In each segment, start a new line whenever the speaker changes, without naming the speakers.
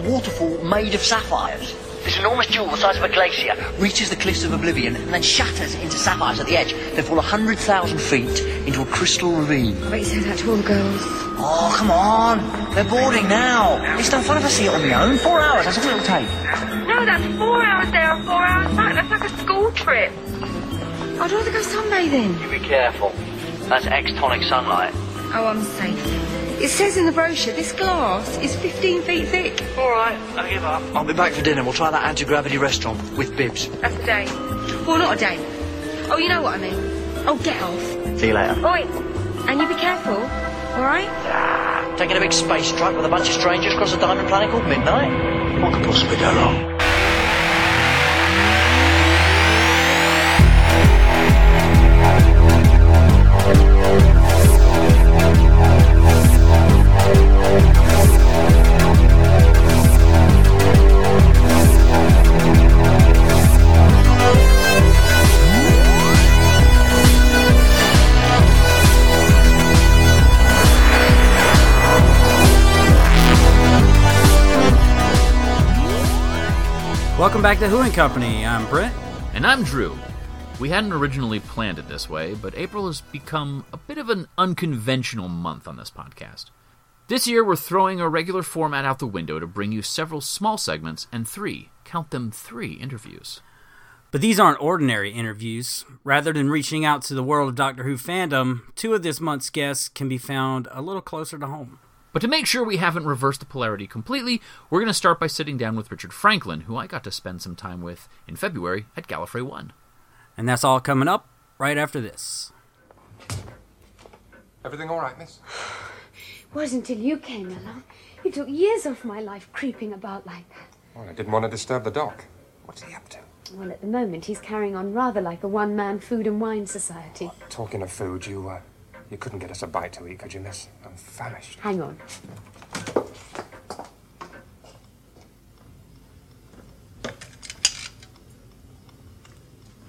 Waterfall. A waterfall made of sapphires. This enormous jewel the size of a glacier reaches the cliffs of oblivion and then shatters into sapphires at the edge. Then fall 100,000 feet into a crystal ravine.
I bet you say that to all the girls.
Oh, come on. They're boarding now. It's no fun if I see it on my own. Four hours, that's all it'll take.
No, that's four hours there and four hours back. That's like a school trip. I'd rather go sunbathing.
You be careful. That's extonic sunlight.
Oh, I'm safe. It says in the brochure this glass is 15 feet thick.
All right, I give up. I'll be back for dinner. We'll try that anti-gravity restaurant with bibs.
That's a date. Well, not a date. Oh, you know what I mean. Oh, get off.
See you later.
Oi, and you be careful, all right?
Ah, taking a big space truck with a bunch of strangers across a diamond planet called Midnight? What could possibly go wrong?
Welcome back to Who and Company. I'm Brent.
And I'm Drew. We hadn't originally planned it this way, but April has become a bit of an unconventional month on this podcast. This year, we're throwing our regular format out the window to bring you several small segments and three, count them three, interviews.
But these aren't ordinary interviews. Rather than reaching out to the world of Doctor Who fandom, two of this month's guests can be found a little closer to home.
But to make sure we haven't reversed the polarity completely, we're going to start by sitting down with Richard Franklin, who I got to spend some time with in February at Gallifrey 1.
And that's all coming up right after this.
Everything all right, miss?
it Wasn't until you came along. You took years off my life creeping about like that.
Well, I didn't want to disturb the doc. What's he up to?
Well, at the moment, he's carrying on rather like a one man food and wine society.
Talking of food, you, uh, you couldn't get us a bite to eat, could you, miss? I'm famished.
Hang on.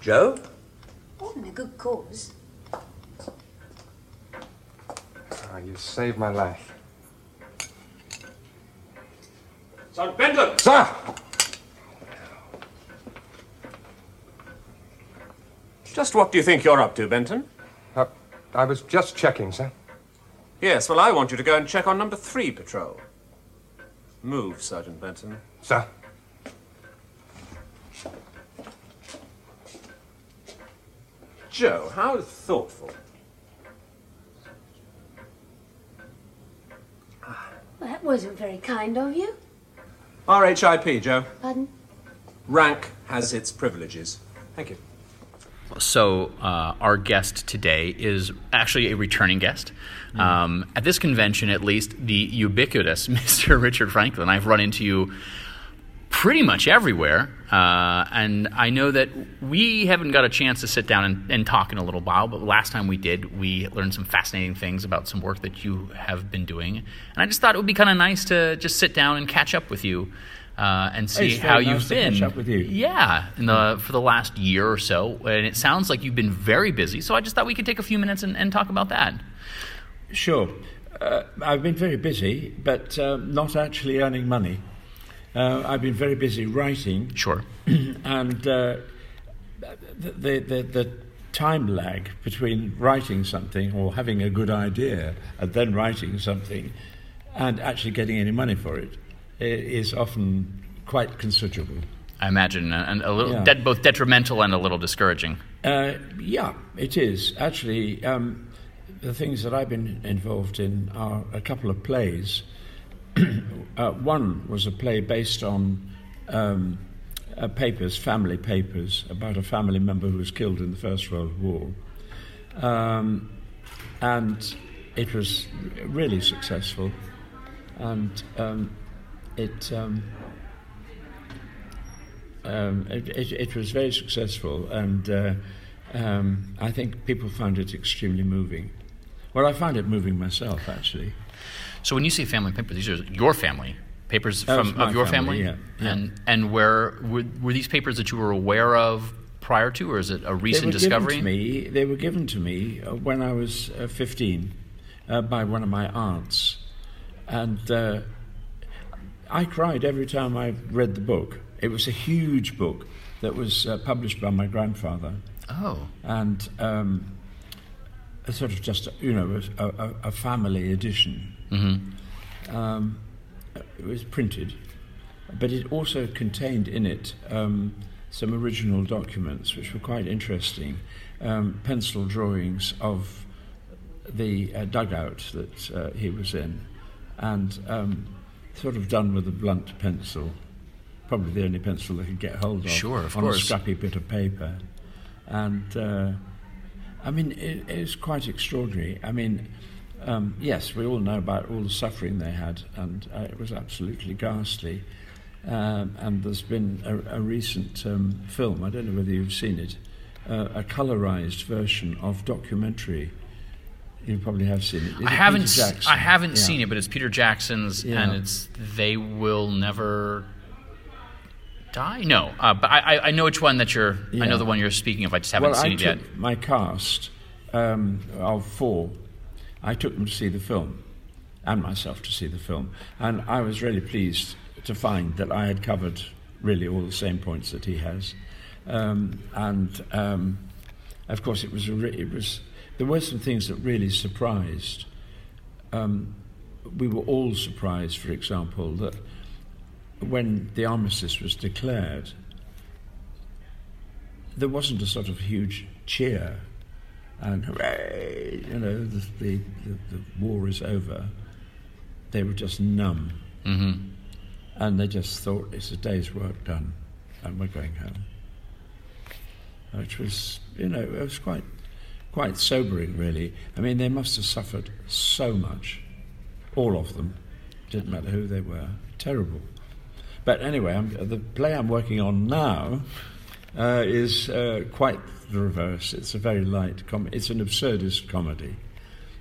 Joe?
All in a good cause.
Ah, you saved my life.
Sergeant Benton!
Sir!
Just what do you think you're up to, Benton?
Uh, I was just checking, sir.
Yes, well, I want you to go and check on number three patrol. Move, Sergeant Benton.
Sir?
Joe, how thoughtful.
That wasn't very kind of you.
RHIP, Joe.
Pardon?
Rank has its privileges. Thank you.
So, uh, our guest today is actually a returning guest. Um, at this convention, at least, the ubiquitous Mr. Richard Franklin. I've run into you pretty much everywhere. Uh, and I know that we haven't got a chance to sit down and, and talk in a little while, but last time we did, we learned some fascinating things about some work that you have been doing. And I just thought it would be kind of nice to just sit down and catch up with you. Uh, and see how
nice
you've been.
catch up with you.
Yeah, in the for the last year or so, and it sounds like you've been very busy. So I just thought we could take a few minutes and, and talk about that.
Sure. Uh, I've been very busy, but um, not actually earning money. Uh, I've been very busy writing,
Sure.
and uh, the, the, the, the time lag between writing something or having a good idea and then writing something and actually getting any money for it is often quite considerable.
I imagine, uh, and a little
Yeah.
de- both detrimental and a little discouraging.
Uh, yeah, it is. Actually, um, the things that I've been involved in are a couple of plays. uh, one was a play based on um, uh, papers, family papers, about a family member who was killed in the First World War. Um, and it was really successful. And um, it. Um, um, it, it, it was very successful, and uh, um, I think people found it extremely moving. Well, I found it moving myself, actually.
So when you say family papers, these are your family papers
That
from of your
family,
family,
yeah, yeah.
and and where were, were these papers that you were aware of prior to, or is it a recent discovery?
Me, they were given to me uh, when I was uh, 15 uh, by one of my aunts. and uh, I cried every time I read the book. It was a huge book that was uh, published by my grandfather,
Oh.
and um, a sort of just you know a, a, a family edition. Um, it was printed, but it also contained in it um, some original documents which were quite interesting, um, pencil drawings of the uh, dugout that uh, he was in, and um, sort of done with a blunt pencil, probably the only pencil they could get hold of,
Sure, of
on
course.
a scrappy bit of paper, and uh, I mean it, it was quite extraordinary. I mean. Um, yes, we all know about all the suffering they had, and uh, it was absolutely ghastly. Um, and there's been a, a recent um, film, I don't know whether you've seen it, uh, a colorized version of documentary. You probably have seen it. Is
I
it
haven't. I haven't
Yeah.
seen it, but it's Peter Jackson's,
Yeah.
and it's they will never die. No, uh, but I, I- know which one that you're. I know the one you're speaking of. I just haven't
well,
seen
I
it yet.
my cast um, of four. I took them to see the film, and myself to see the film, and I was really pleased to find that I had covered really all the same points that he has, um, and um, of course it was re- it was there were some things that really surprised. Um, we were all surprised, for example, that when the armistice was declared, there wasn't a sort of huge cheer and hooray, you know, the, the, the, the war is over. They were just numb.
Mm-hmm.
And they just thought it's a day's work done and we're going home. Which was, you know, it was quite, quite sobering, really. I mean, they must have suffered so much. All of them. Didn't matter who they were. Terrible. But anyway, I'm, the play I'm working on now uh, is uh, quite the reverse. It's a very light comedy. It's an absurdist comedy.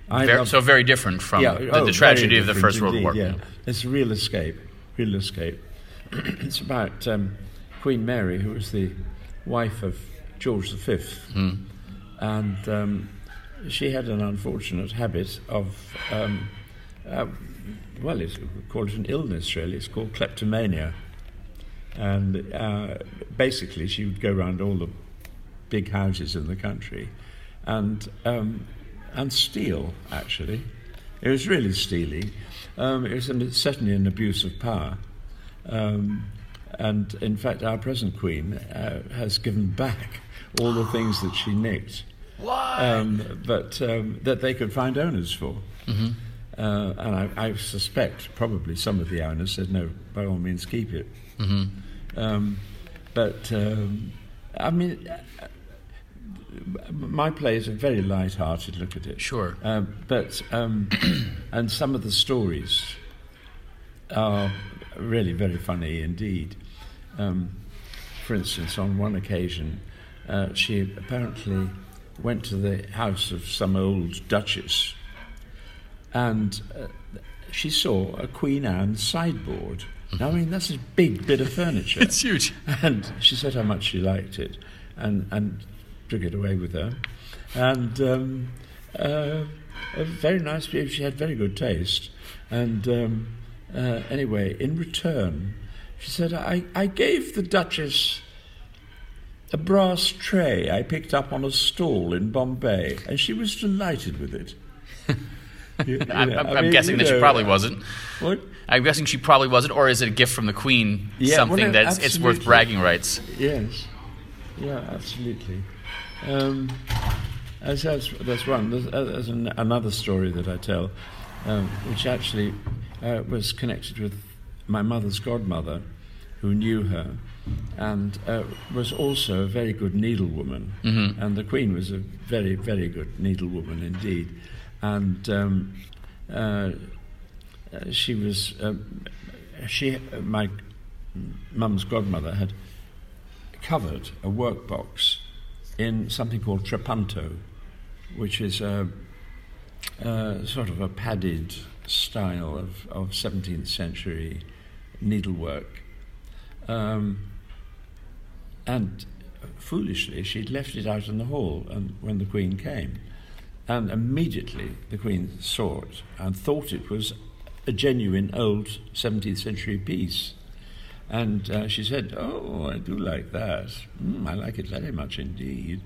I
Ver-
love-
so very different from
Yeah,
the,
oh,
the tragedy of the First World War.
Yeah, it's a real escape. Real escape. it's about um, Queen Mary, who was the wife of George V,
Hmm.
And um, she had an unfortunate habit of, um, uh, well, it's, called it an illness. Really, it's called kleptomania, and uh, basically she would go around all the big houses in the country, and um, and steal. Actually, it was really stealing. Um, it was an, certainly an abuse of power. Um, and in fact, our present queen uh, has given back all the things that she nicked, um, but um, that they could find owners for.
Mhm.
Uh, and I, I suspect probably some of the owners said, no, by all means, keep it.
Mhm.
Um, but um, I mean, uh, my play is a very light-hearted look at it.
Sure.
Um, but um, and some of the stories are really very funny indeed. Um, for instance, on one occasion, uh, she apparently went to the house of some old duchess, and uh, she saw a Queen Anne sideboard. Now, I mean, that's a big bit of furniture.
It's huge.
And she said how much she liked it, and and took it away with her. And um, uh, a very nice. She had very good taste. And um, uh, anyway, in return, she said, "I I gave the Duchess." A brass tray I picked up on a stall in Bombay, and she was delighted with it. You- you
I'm, I'm,
mean,
guessing that she probably wasn't.
What?
I'm guessing she probably wasn't, or is it a gift from the Queen?
Yeah,
something
well,
that's it's worth bragging rights.
Yes. Yeah, absolutely. Um, as that's, that's one. There's, uh, there's an, another story that I tell, um, which actually uh, was connected with my mother's godmother, who knew her, and uh, was also a very good needlewoman.
Mhm.
And the Queen was a very, very good needlewoman indeed. And um, uh, uh, she was, um, she, my mum's godmother had covered a workbox in something called trapunto, which is a, a sort of a padded style of, of 17th century needlework. Um, and foolishly, she'd left it out in the hall and, when the Queen came. And immediately the Queen saw it and thought it was a genuine old 17th century piece. And uh, she said, Oh, I do like that. Mm, I like it very much indeed.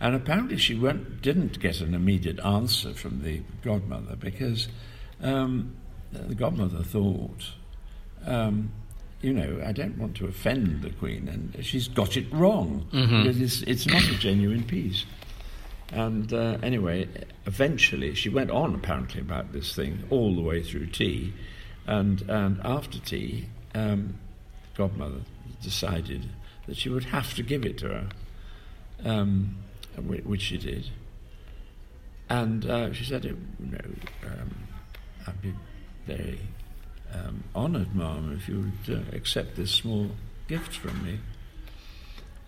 And apparently she went, didn't get an immediate answer from the godmother because um, the godmother thought, um, you know, I don't want to offend the Queen, and she's got it wrong because it's, it's not a genuine piece. And uh, anyway, eventually she went on apparently about this thing all the way through tea, and and after tea, um, godmother decided that she would have to give it to her, um, which she did. And uh, she said, you know, um, I'd be very um, honoured, ma'am, if you would uh, accept this small gift from me.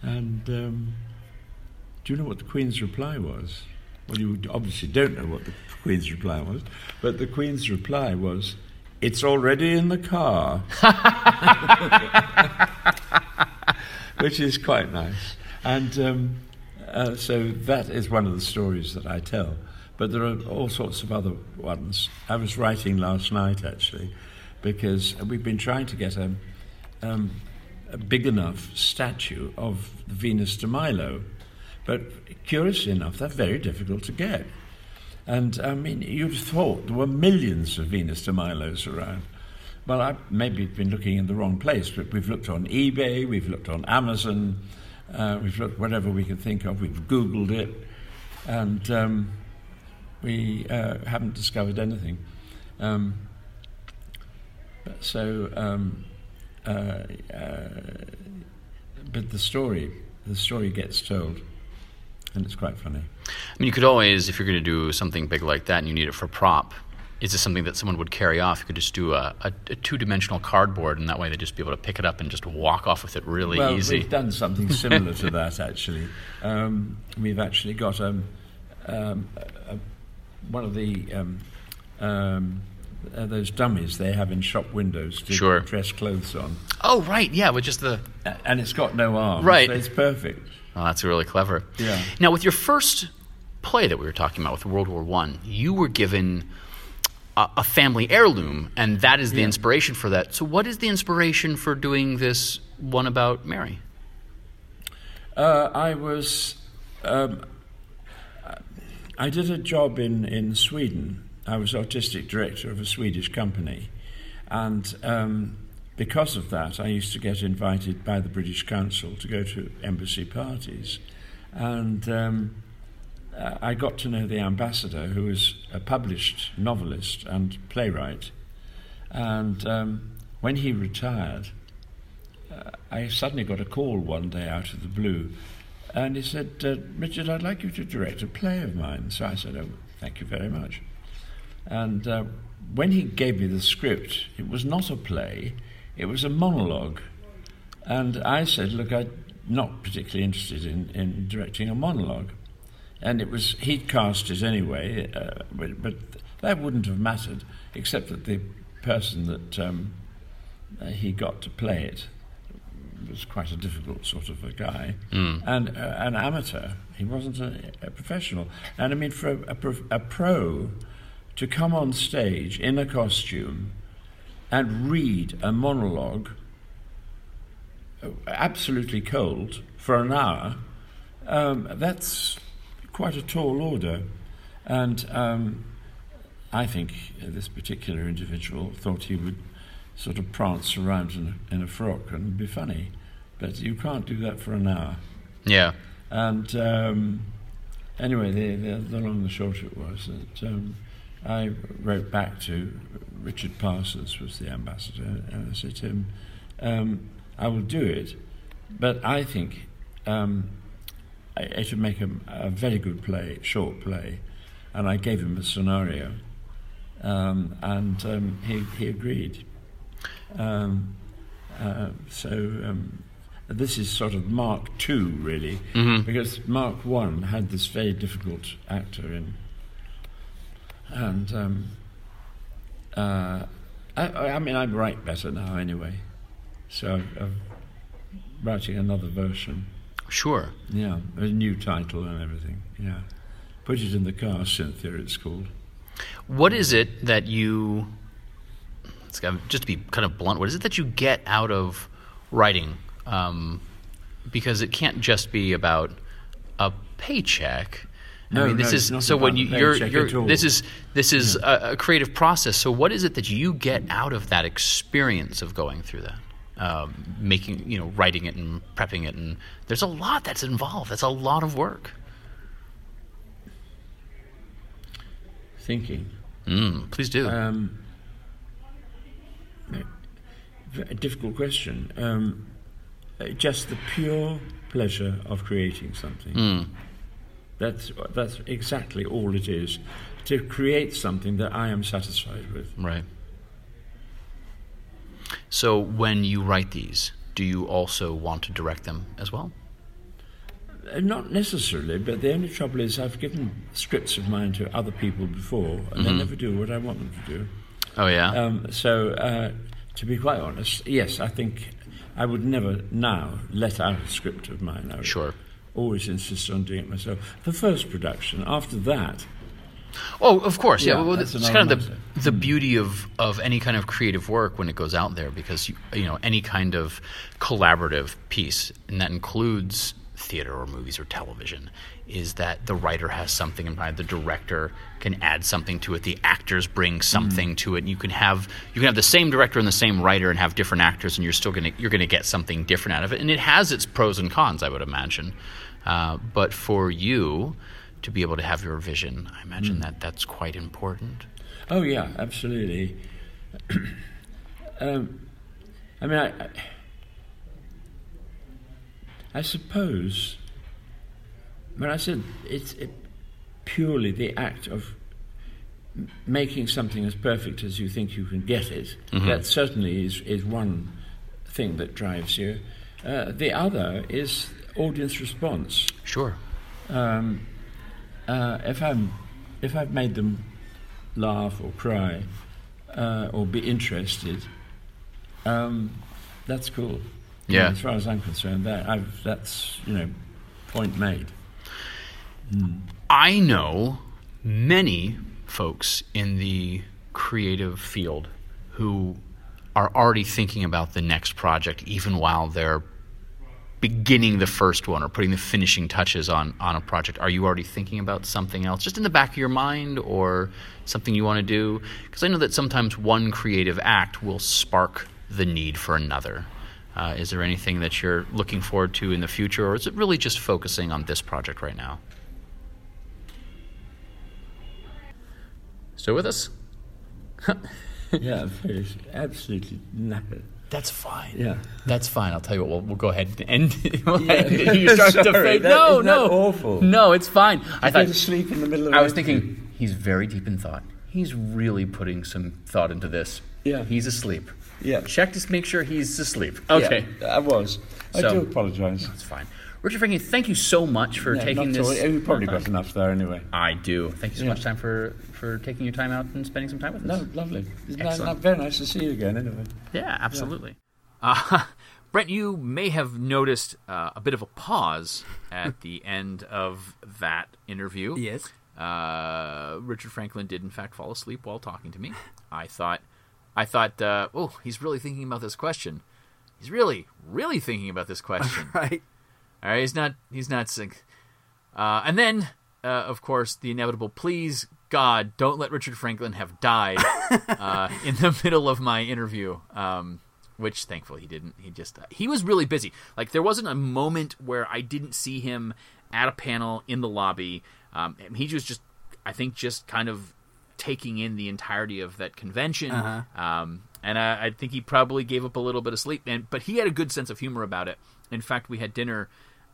And um, do you know what the Queen's reply was? Well, you obviously don't know what the Queen's reply was, but the Queen's reply was, It's already in the car. Which is quite nice. And um, uh, so that is one of the stories that I tell. But there are all sorts of other ones. I was writing last night, actually, because we've been trying to get a, um, a big enough statue of Venus de Milo. But curiously enough, they're very difficult to get. And I mean, you'd have thought there were millions of Venus de Milos around. Well, I've maybe been looking in the wrong place, but we've looked on eBay, we've looked on Amazon, uh, we've looked whatever we can think of, we've Googled it, and um, we uh, haven't discovered anything. Um, so, um, uh, uh, but the story, the story gets told, and it's quite funny.
I mean, you could always, if you're going to do something big like that and you need it for prop, is this something that someone would carry off? You could just do a, a, a two-dimensional cardboard, and that way they'd just be able to pick it up and just walk off with it really
well,
easy.
we've done something similar to that actually. Um, we've actually got um, um, a, one of the um, um, uh, those dummies they have in shop windows to
Sure.
dress clothes on,
Oh, right, yeah, with just the.
And it's got no arms.
Right.
so it's perfect.
Oh, that's really clever.
Yeah.
Now, with your first play that we were talking about with World War One, you were given a, a family heirloom, and that is the
Yeah.
inspiration for that. So, what is the inspiration for doing this one about Mary?
Uh, I was. Um, I did a job in, in Sweden. I was artistic director of a Swedish company. And um, because of that, I used to get invited by the British Council to go to embassy parties. And um, uh, I got to know the ambassador, who was a published novelist and playwright. And um, when he retired, uh, I suddenly got a call one day out of the blue, and he said, uh, Richard, I'd like you to direct a play of mine. So I said, Oh, thank you very much. And uh, when he gave me the script, it was not a play, it was a monologue. And I said, Look, I'm not particularly interested in, in directing a monologue. And it was, he'd cast it anyway, uh, but, but that wouldn't have mattered, except that the person that um, uh, he got to play it was quite a difficult sort of a guy, and uh, an amateur. He wasn't a, a professional. And I mean, for a, a, a pro to come on stage in a costume and read a monologue, uh, absolutely cold, for an hour, um, that's quite a tall order. And um, I think this particular individual thought he would sort of prance around in a, in a frock and be funny. But you can't do that for an hour.
Yeah.
And um, anyway, the, the, the long and the short it was that um, I wrote back to Richard Parsons, was the ambassador, and I said to him, um, I will do it, but I think um, it would make a, a very good play, short play. And I gave him a scenario, um, and um, he, he agreed. Um, uh, so um, this is sort of Mark Two, really, because Mark One had this very difficult actor in, and um, uh, I, I mean I write better now anyway, so I'm, I'm writing another version.
Sure.
Yeah, a new title and everything. Yeah, put it in the car, Cynthia. It's called.
What is it that you it's got, just to be kind of blunt, what is it that you get out of writing? Um, because it can't just be about a paycheck.
No,
I mean, this
no,
is so when you,
a
you're, you're this is this is a, a creative process. So what is it that you get out of that experience of going through that, um, making you know, writing it and prepping it, and there's a lot that's involved. That's a lot of work.
Thinking.
Mm, please do.
Um, a difficult question. Um, just the pure pleasure of creating something.
Mm.
That's that's exactly all it is. To create something that I am satisfied with.
Right. So when you write these, do you also want to direct them as well?
Uh, Not necessarily, but the only trouble is I've given scripts of mine to other people before, and they
Mhm.
never do what I want them to do.
Oh yeah.
Um, so, uh, to be quite honest, yes, I think I would never now let out a script of mine. I would
Sure.
Always insist on doing it myself. The first production. After that,
Oh, of course, yeah.
Yeah,
well, it's kind of the the hmm. beauty of, of any kind of creative work when it goes out there, because you, you know any kind of collaborative piece, and that includes theater or movies or television, is that the writer has something in mind, the director can add something to it, the actors bring hmm. something to it. And you can have you can have the same director and the same writer and have different actors, and you're still gonna you're gonna get something different out of it. And it has its pros and cons, I would imagine. Uh, but for you to be able to have your vision, I imagine
Mm.
that that's quite important.
Oh yeah, absolutely. um, I mean, I, I, suppose when I said it's it, purely the act of making something as perfect as you think you can get it.
Mhm.
That certainly is is one thing that drives you. Uh, the other is audience response.
Sure.
Um, uh, if I'm, if I've made them laugh or cry uh, or be interested, um, that's cool. You know,
Yeah.
as far as I'm concerned, that I've, that's you know, point made.
I know many folks in the creative field who are already thinking about the next project, even while they're beginning the first one or putting the finishing touches on, on a project. Are you already thinking about something else, just in the back of your mind, or something you want to do? Because I know that sometimes one creative act will spark the need for another. Uh, is there anything that you're looking forward to in the future, or is it really just focusing on this project right now? Still with us?
yeah, absolutely knackered.
That's fine.
Yeah.
That's fine. I'll tell you what. We'll, we'll go ahead and end. we'll
Yeah.
end it. You start to fade. No, no,
awful?
No, it's fine. I thought
sleep in the middle of
I was
it.
thinking he's very deep in thought. He's really putting some thought into this.
Yeah.
He's asleep.
Yeah.
Check to make sure he's asleep. Okay.
Yeah, I was. I
So-
do apologise.
That's fine. Richard Franklin, thank you so much for
Yeah,
taking
not
this.
all. You've probably got enough there anyway.
I do. Thank you so
Yeah.
much time for for taking your time out and spending some time with us.
No, lovely. It's ni-
Excellent.
very nice to see you again, anyway.
Yeah, absolutely.
Uh, Brent, you may have noticed uh, a bit of a pause at the end of that interview.
Yes.
Uh, Richard Franklin did in fact fall asleep while talking to me. I thought, I thought, uh, oh, he's really thinking about this question. He's really, really thinking about this question.
right.
All right, he's not, he's not sick. Uh, and then, uh, of course, the inevitable. Please, God, don't let Richard Franklin have died uh, in the middle of my interview. Um, which thankfully he didn't. He just he was really busy. Like there wasn't a moment where I didn't see him at a panel in the lobby. Um, he was just, I think, just kind of taking in the entirety of that convention.
Uh-huh.
Um, and I, I think he probably gave up a little bit of sleep. And but he had a good sense of humor about it. In fact, we had dinner,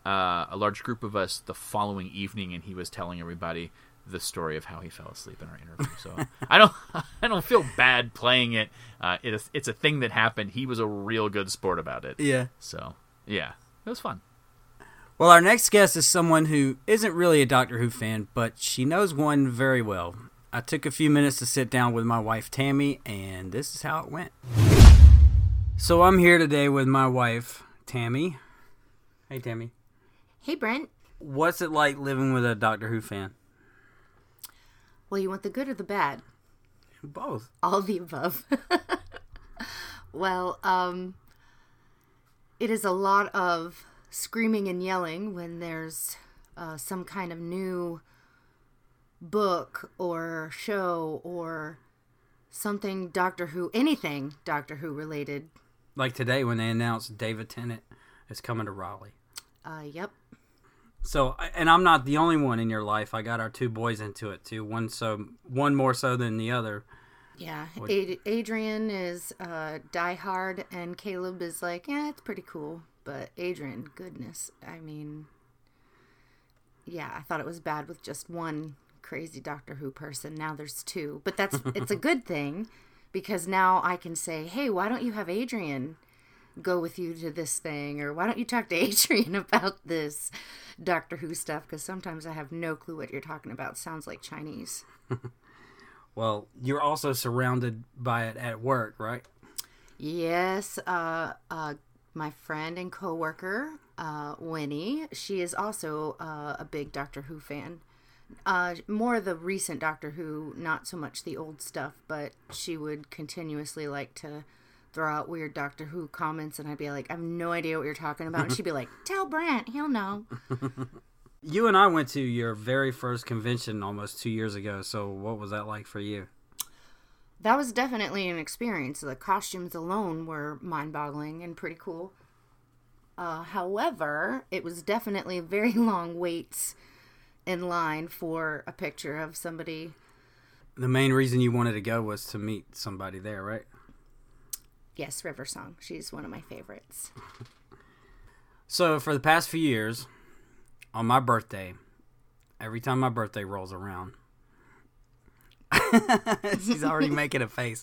uh, a large group of us, the following evening, and he was telling everybody the story of how he fell asleep in our interview. So I don't, I don't feel bad playing it. Uh, it is, it's a thing that happened. He was a real good sport about it.
Yeah.
So yeah, it was fun.
Well, our next guest is someone who isn't really a Doctor Who fan, but she knows one very well. I took a few minutes to sit down with my wife Tammy, and this is how it went. So I'm here today with my wife Tammy. Hey Tammy.
Hey, Brent.
What's it like living with a Doctor Who fan?
Well, you want the good or the bad?
Both.
All the above. Well, um, it is a lot of screaming and yelling when there's uh, some kind of new book or show or something Doctor Who, anything Doctor Who related.
Like today when they announced David Tennant is coming to Raleigh.
Uh, yep.
So, and I'm not the only one in your life. I got our two boys into it too. One so, one more so than the other.
Yeah, Ad- Adrian is uh, diehard, and Caleb is like, yeah, it's pretty cool. But Adrian, goodness, I mean, yeah, I thought it was bad with just one crazy Doctor Who person. Now there's two, but that's it's a good thing because now I can say, hey, why don't you have Adrian go with you to this thing, or why don't you talk to Adrian about this Doctor Who stuff? Because sometimes I have no clue what you're talking about. Sounds like Chinese.
Well, you're also surrounded by it at work, right?
Yes, uh, uh, my friend and coworker, uh, Winnie, she is also uh, a big Doctor Who fan. Uh, more the recent Doctor Who, not so much the old stuff, but she would continuously like to throw out weird Doctor Who comments, and I'd be like, I have no idea what you're talking about. And she'd be like, Tell Brent, he'll know.
You and I went to your very first convention almost two years ago. So, what was that like for you?
That was definitely an experience. The costumes alone were mind boggling and pretty cool. Uh, however, it was definitely very long waits in line for a picture of somebody.
The main reason you wanted to go was to meet somebody there, right?
Yes, River Song. She's one of my favorites.
So, for the past few years, on my birthday, every time my birthday rolls around, she's already making a face.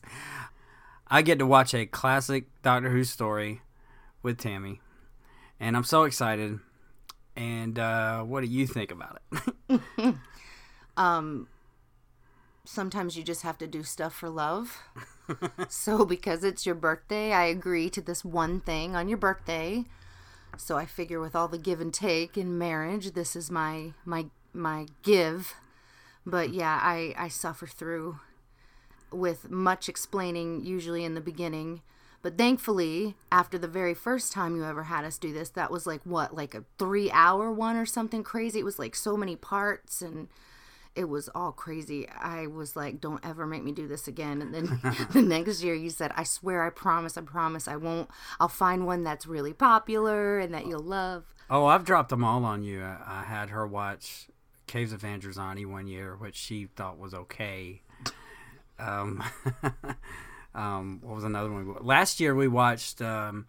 I get to watch a classic Doctor Who story with Tammy, and I'm so excited. And uh, what do you think about it?
um, sometimes you just have to do stuff for love. so because it's your birthday, I agree to this one thing on your birthday. So I figure with all the give and take in marriage, this is my my my give. But yeah, I I suffer through with much explaining usually in the beginning. But thankfully, after the very first time you ever had us do this, that was like what, like a three hour one or something crazy. It was like so many parts and it was all crazy. I was like, don't ever make me do this again. And then the next year you said, I swear, I promise, I promise, I won't. I'll find one that's really popular and that you'll love.
Oh, I've dropped them all on you. I, I had her watch Caves of Androzani one year, which she thought was okay. Um, um, what was another one? Last year we watched um,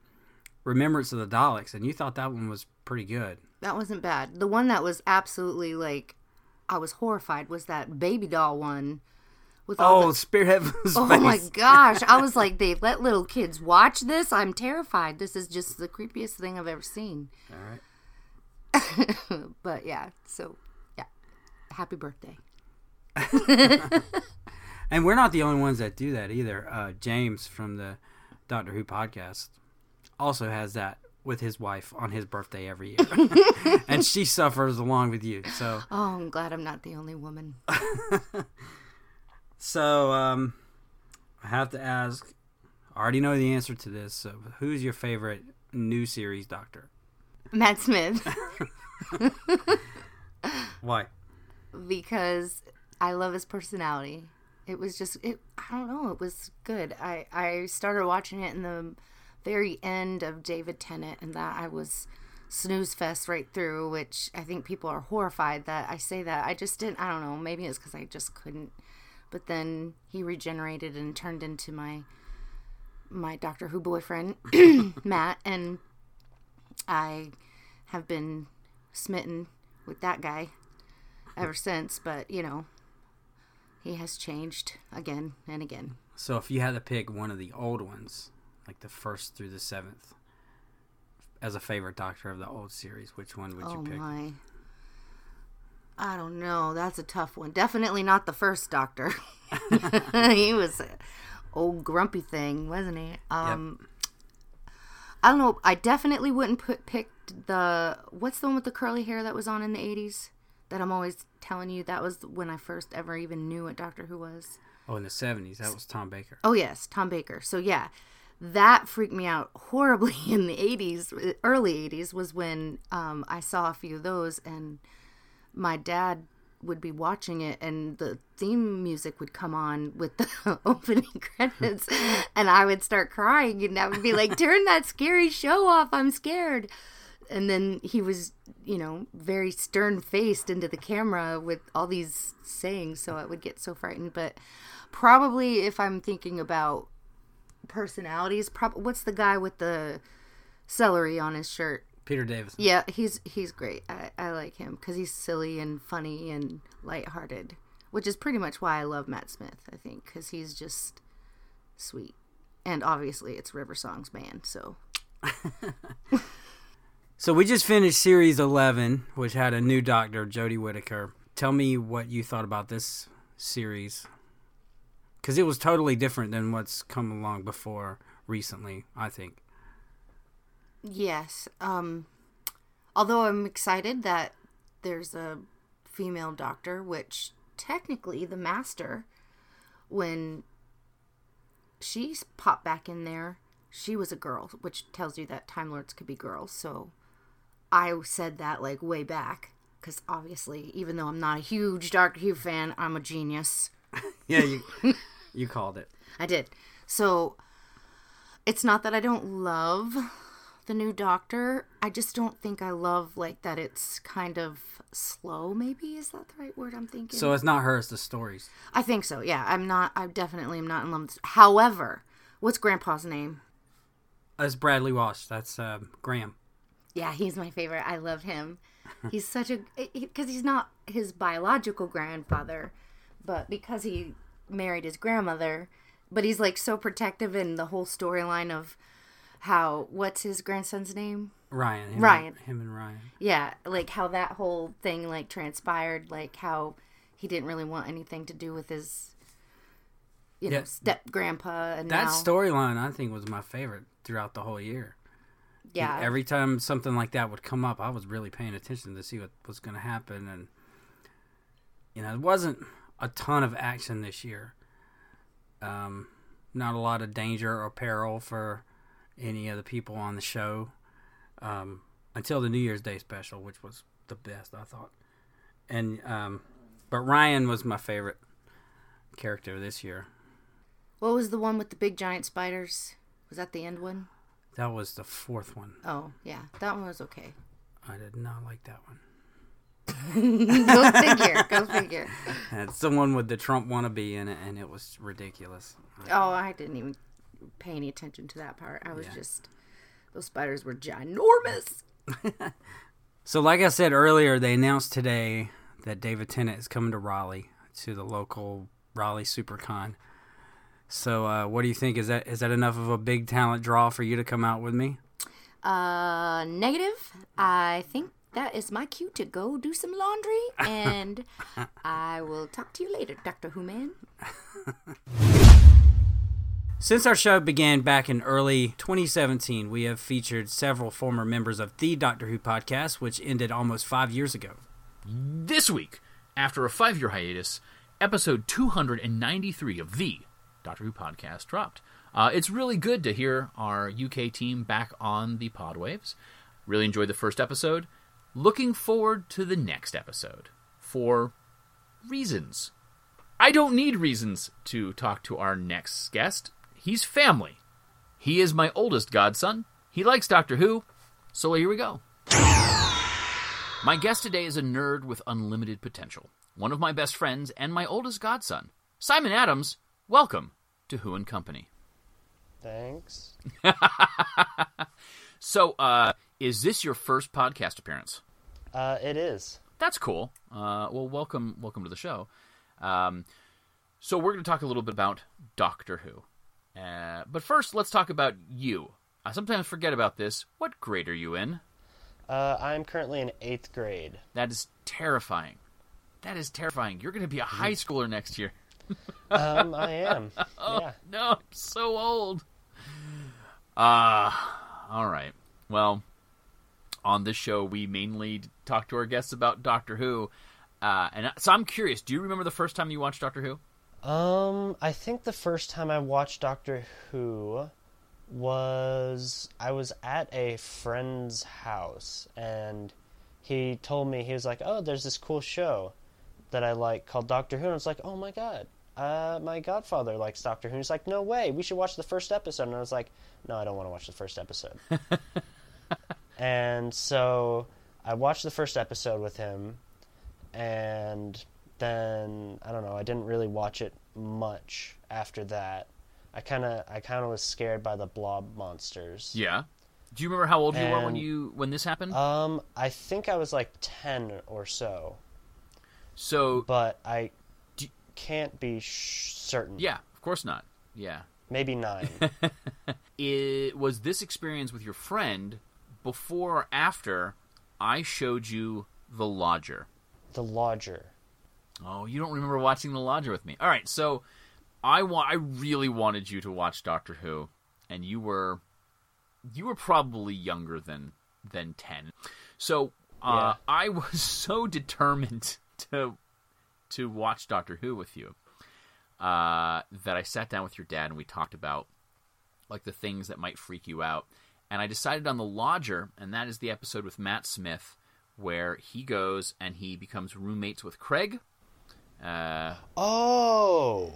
Remembrance of the Daleks, and you thought that one was pretty good.
That wasn't bad. The one that was absolutely like I was horrified was that baby doll one.
With all oh, the... Spearhead
Oh my gosh! I was like, they let little kids watch this. I'm terrified. This is just the creepiest thing I've ever seen.
All
right. but yeah, so yeah, happy birthday.
and we're not the only ones that do that either. Uh, James from the Doctor Who podcast also has that with his wife on his birthday every year, and she suffers along with you. So,
oh, I'm glad I'm not the only woman.
so, um, I have to ask. I already know the answer to this. So, who's your favorite new series Doctor?
Matt Smith.
Why?
Because I love his personality. It was just it. I don't know. It was good. I I started watching it in the very end of David Tennant, and that I was snooze fest right through, which I think people are horrified that I say that. I just didn't, I don't know, maybe it's because I just couldn't. But then he regenerated and turned into my my Doctor Who boyfriend, Matt, and I have been smitten with that guy ever since. But you know, he has changed again and again.
So if you had to pick one of the old ones, like the first through the seventh, as a favorite Doctor of the old series, which one would
oh
you pick?
My. I don't know. That's a tough one. Definitely not the first Doctor. he was an old grumpy thing, wasn't he? Um, yep. I don't know. I definitely wouldn't put pick the what's the one with the curly hair that was on in the eighties. That I'm always telling you that was when I first ever even knew what Doctor Who was.
Oh, in the seventies, that was Tom Baker.
Oh yes, Tom Baker. So yeah, that freaked me out horribly in the 80s, early 80s, was when um, I saw a few of those, and my dad would be watching it, and the theme music would come on with the opening credits, and I would start crying, and I would be like, Turn that scary show off, I'm scared. And then he was, you know, very stern faced into the camera with all these sayings, so I would get so frightened. But probably if I'm thinking about personalities. Prob- what's the guy with the celery on his shirt?
Peter Davison.
Yeah, he's he's great. I, I like him because he's silly and funny and lighthearted, which is pretty much why I love Matt Smith. I think because he's just sweet, and obviously it's River Song's band. So
So we just finished series 11, which had a new doctor, Jodie Whittaker. Tell me what you thought about this series. Because it was totally different than what's come along before recently, I think.
yes, um, although I'm excited that there's a female doctor, which technically the master, when she's popped back in there, she was a girl, which tells you that Time Lords could be girls. So I said that like way back because obviously, even though I'm not a huge Doctor Who fan, I'm a genius.
Yeah, you you called it.
I did. So it's not that I don't love the new Doctor. I just don't think I love like that. It's kind of slow. Maybe is that the right word I'm thinking?
So it's not her, it's the stories.
I think so. Yeah, I'm not. I definitely am not in love. With However, what's Grandpa's name?
That's Bradley Walsh. That's uh, Graham.
Yeah, he's my favorite. I love him. He's such a because he's not his biological grandfather, but because he married his grandmother, but he's like so protective in the whole storyline of how what's his grandson's name?
Ryan. Him
Ryan.
And, him and Ryan.
Yeah, like how that whole thing like transpired, like how he didn't really want anything to do with his you know,
Yeah.
step grandpa and
That
now
storyline, I think, was my favorite throughout the whole year.
yeah,
Every time something like that would come up, I was really paying attention to see what was going to happen. And, you know, it wasn't a ton of action this year. Um, not a lot of danger or peril for any of the people on the show um, until the New Year's Day special, which was the best, I thought. And, um, but Ryan was my favorite character this year.
What was the one with the big giant spiders? Was that the end one?
That was the fourth one.
Oh, yeah. That one was okay.
I did not like that one.
go figure. Go figure.
It's the one with the Trump wannabe in it, and it was ridiculous.
Oh, I didn't even pay any attention to that part. I was
Yeah.
just those spiders were ginormous.
So, like I said earlier, they announced today that David Tennant is coming to Raleigh to the local Raleigh SuperCon. So, uh, what do you think? Is that is that enough of a big talent draw for you to come out with me?
Uh, negative. I think that is my cue to go do some laundry, and I will talk to you later, Doctor Who man.
Since our show began back in early 2017, we have featured several former members of the Doctor Who podcast, which ended almost five years ago.
This week, after a five year hiatus, episode 293 of the Doctor Who podcast dropped. Uh, it's really good to hear our UK team back on the pod waves. Really enjoyed the first episode. Looking forward to the next episode for reasons. I don't need reasons to talk to our next guest. He's family. He is my oldest godson. He likes Doctor Who. So here we go. My guest today is a nerd with unlimited potential, one of my best friends and my oldest godson. Simon Adams, welcome to Who and Company.
Thanks.
So, uh, is this your first podcast appearance?
Uh, it is.
That's cool. Uh, well, welcome, welcome to the show. Um, so we're going to talk a little bit about Doctor Who, uh, but first, let's talk about you. I sometimes forget about this. What grade are you in?
Uh, I'm currently in eighth grade.
That is terrifying. That is terrifying. You're going to be a high schooler next year.
Um, I am.
Oh, no, I'm so old. Ah, all right. Well, on this show, we mainly talk to our guests about Doctor Who. Uh, and so I'm curious, do you remember the first time you watched Doctor Who?
Um, I think the first time I watched Doctor Who was I was at a friend's house and he told me he was like, "Oh, there's this cool show that I like called Doctor Who." And I was like, "Oh my god, uh, my godfather likes Doctor Who." He's like, "No way, we should watch the first episode." And I was like, "No, I don't want to watch the first episode." and so I watched the first episode with him, and then I don't know. I didn't really watch it much after that. I kind of I kind of was scared by the blob monsters.
Yeah. Do you remember how old you were when you when this happened?
Um, I think I was like ten or so.
So,
but I d- can't be sh- certain.
yeah, of course not. Yeah.
maybe nine.
it was this experience with your friend before or after I showed you The Lodger.
the Lodger.
Oh, you don't remember watching The Lodger with me. All right, so I wa- I really wanted you to watch Doctor Who and you were you were probably younger than than 10. So, uh, I was so determined to to watch Doctor Who with you uh, that I sat down with your dad and we talked about like the things that might freak you out. And I decided on the Lodger, and that is the episode with Matt Smith where he goes and he becomes roommates with Craig. Uh,
Oh,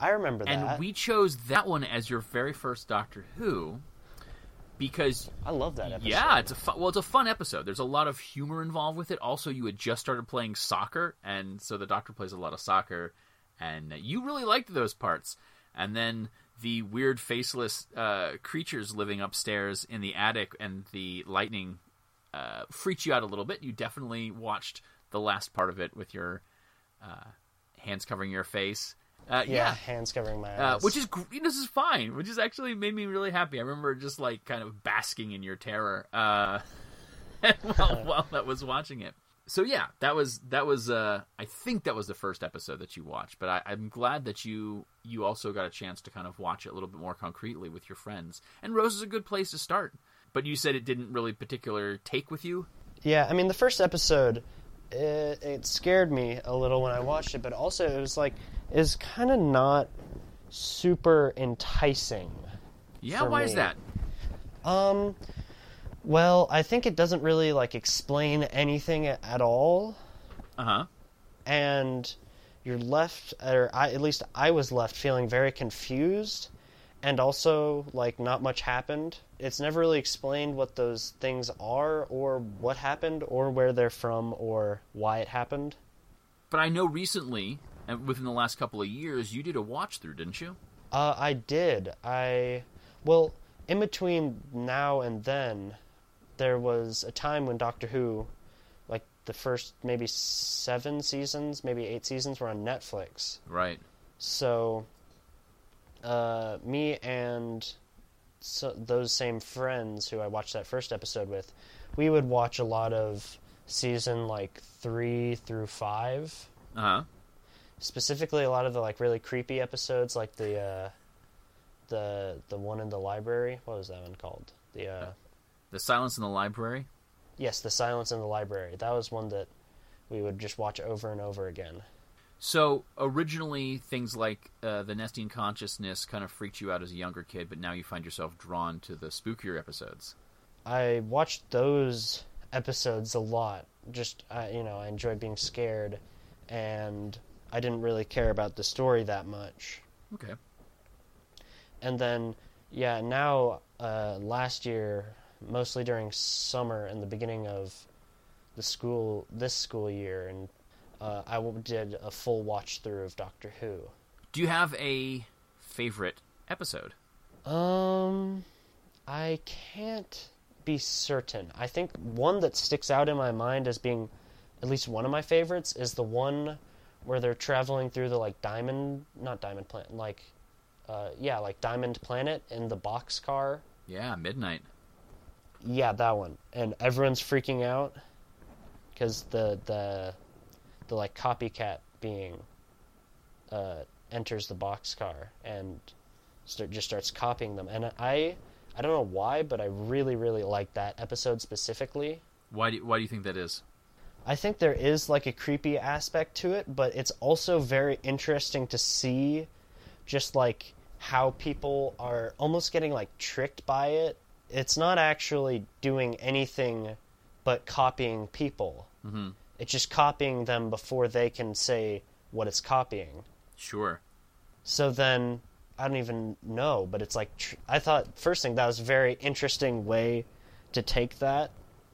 I remember that.
and we chose that one as your very first Doctor Who because
I love that episode.
yeah, it's a fun, well, it's a fun episode. There's a lot of humor involved with it. Also, you had just started playing soccer, and so the Doctor plays a lot of soccer, and you really liked those parts. And then the weird faceless uh, creatures living upstairs in the attic and the lightning uh, freaked you out a little bit. You definitely watched the last part of it with your uh, hands covering your face. Uh,
yeah,
yeah,
hands covering my
uh,
eyes.
which is gr- this is fine, which is actually made me really happy. I remember just like kind of basking in your terror uh, while, while I was watching it. So yeah, that was that was uh, I think that was the first episode that you watched, but I, I'm glad that you you also got a chance to kind of watch it a little bit more concretely with your friends. And Rose is a good place to start. But you said it didn't really particular take with you.
Yeah, I mean the first episode, it, it scared me a little when I watched it, but also it was like is kind of not super enticing.
Yeah, why is that?
Um, well, I think it doesn't really like explain anything at all,
Uh huh.
and you're left, or I, at least I was left feeling very confused, and also like not much happened. It's never really explained what those things are, or what happened, or where they're from, or why it happened.
But I know recently, and within the last couple of years, you did a watch through, didn't you?
Uh, I did. I well, in between now and then, there was a time when Doctor Who, like the first maybe seven seasons, maybe eight seasons, were on Netflix.
Right.
So, uh, me and so, those same friends who I watched that first episode with, we would watch a lot of season like three through five
Uh huh.
specifically a lot of the like really creepy episodes like the uh the the one in the library what was that one called the uh
The Silence in the Library.
yes the silence in the library that was one that we would just watch over and over again
So originally, things like uh, the nesting consciousness kind of freaked you out as a younger kid, but now you find yourself drawn to the spookier episodes.
i watched those episodes a lot just uh, you know i enjoyed being scared and i didn't really care about the story that much
Okay.
and then yeah now uh, last year mostly during summer and the beginning of the school this school year and uh, I did a full watch through of Doctor Who.
Do you have a favorite episode?
Um, I can't be certain. I think one that sticks out in my mind as being at least one of my favorites is the one where they're traveling through the like diamond, not diamond planet, like uh, yeah, like diamond planet in the box car.
Yeah, Midnight.
Yeah, that one. And everyone's freaking out because the the the like copycat being uh, enters the boxcar and start, just starts copying them. And I I don't know why, but I really really like that episode specifically.
Why do Why do you think that is?
I think there is like a creepy aspect to it, but it's also very interesting to see just like how people are almost getting like tricked by it. It's not actually doing anything but copying people.
Mm-hmm.
It's just copying them before they can say what it's copying.
Sure.
So then I don't even know, but it's like tr- I thought first thing that was a very interesting way to take that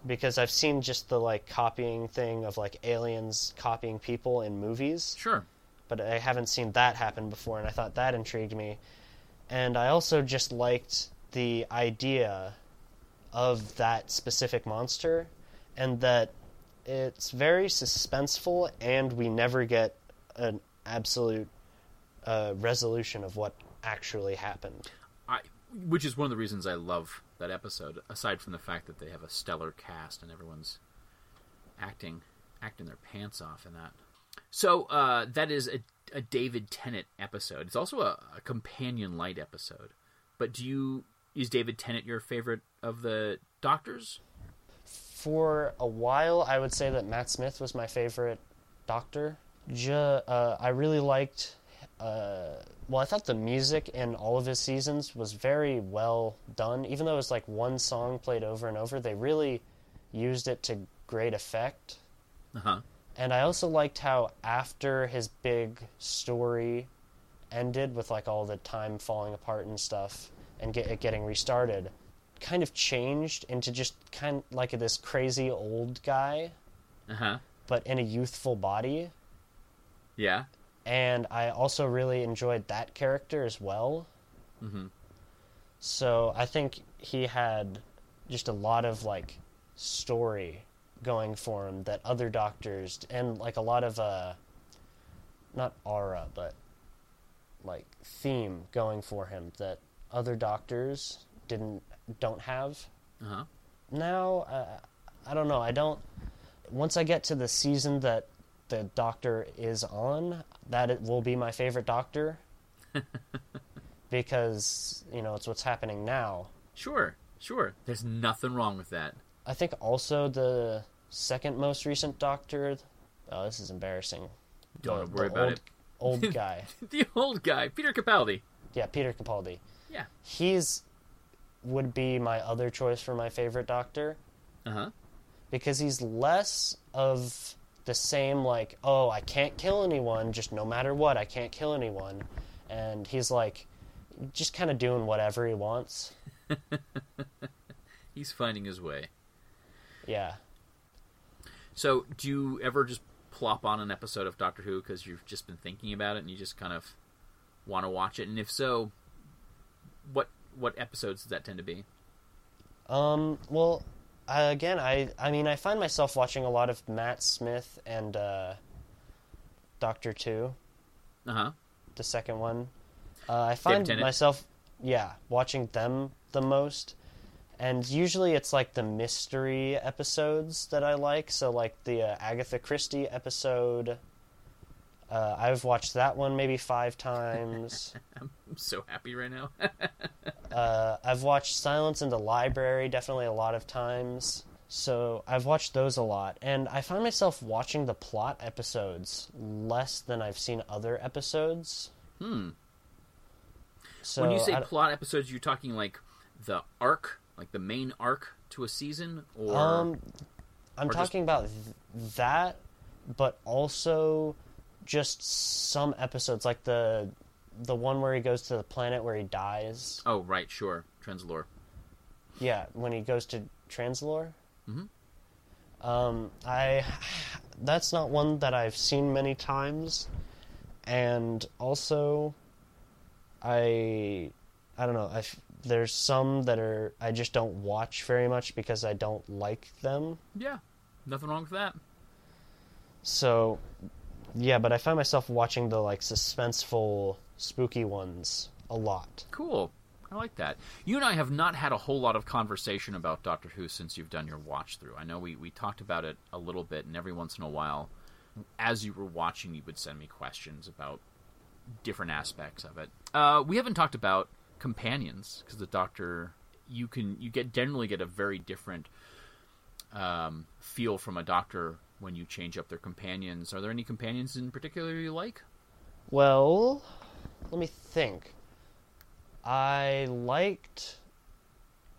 because I've seen just the like copying thing of like aliens copying people in movies.
Sure.
But I haven't seen that happen before and I thought that intrigued me. And I also just liked the idea of that specific monster and that it's very suspenseful and we never get an absolute uh, resolution of what actually happened.
I, which is one of the reasons I love that episode. Aside from the fact that they have a stellar cast and everyone's acting acting their pants off in that. So uh, that is a, a David Tennant episode. It's also a, a companion light episode. But do you is David Tennant your favorite of the Doctors?
For a while, I would say that Matt Smith was my favorite Doctor. Ju- uh, I really liked. Uh, well, I thought the music in all of his seasons was very well done. Even though it was like one song played over and over, they really used it to great effect.
Uh huh.
And I also liked how after his big story ended with like all the time falling apart and stuff and get it getting restarted, kind of changed into just kind of like this crazy old guy,
Uh huh.
but in a youthful body.
Yeah.
And I also really enjoyed that character as well.
Mm-hmm.
So I think he had just a lot of like story going for him that other doctors and like a lot of uh not aura but like theme going for him that other doctors didn't don't have.
Uh huh.
Now uh, I don't know. I don't once I get to the season that the doctor is on, that it will be my favorite doctor. because, you know, it's what's happening now.
Sure. Sure. There's nothing wrong with that.
I think also the second most recent doctor. Oh, this is embarrassing.
Don't
The-
worry
the
about
old,
it.
Old guy.
the old guy, Peter Capaldi.
Yeah, Peter Capaldi.
Yeah.
He's would be my other choice for my favorite doctor
Uh huh.
because he's less of the same like, oh, I can't kill anyone, just no matter what, I can't kill anyone. And he's like just kind of doing whatever he wants.
He's finding his way.
Yeah.
So, do you ever just plop on an episode of Doctor Who because you've just been thinking about it and you just kind of want to watch it? And if so, what what episodes does that tend to be?
Um, well, I, again, I I mean, I find myself watching a lot of Matt Smith and uh, Doctor Two,
Uh huh.
the second one. Uh, I find myself, yeah, watching them the most. And usually it's like the mystery episodes that I like. So, like the uh, Agatha Christie episode. Uh, I've watched that one maybe five times.
I'm so happy right now.
Uh, I've watched Silence in the Library definitely a lot of times. So I've watched those a lot, and I find myself watching the plot episodes less than I've seen other episodes.
hmm.
So
when you say plot episodes, you're talking like the arc, like the main arc to a season, or
um, I'm
or just-
talking about th- that, but also just some episodes, like the the one where he goes to the planet where he dies.
oh right, sure, Trenzalore.
Yeah, when he goes to Trenzalore.
Mhm.
Um, I that's not one that I've seen many times, and also, I I don't know. I there's some that are I just don't watch very much because I don't like them.
Yeah, nothing wrong with that.
So, yeah, but I find myself watching the like suspenseful, spooky ones a lot.
Cool. I like that. You and I have not had a whole lot of conversation about Doctor Who since you've done your watch through. I know we, we talked about it a little bit, and every once in a while, as you were watching, you would send me questions about different aspects of it. Uh, we haven't talked about companions because the Doctor, you can you get generally get a very different um, feel from a Doctor when you change up their companions. Are there any companions in particular you like?
Well, let me think. I liked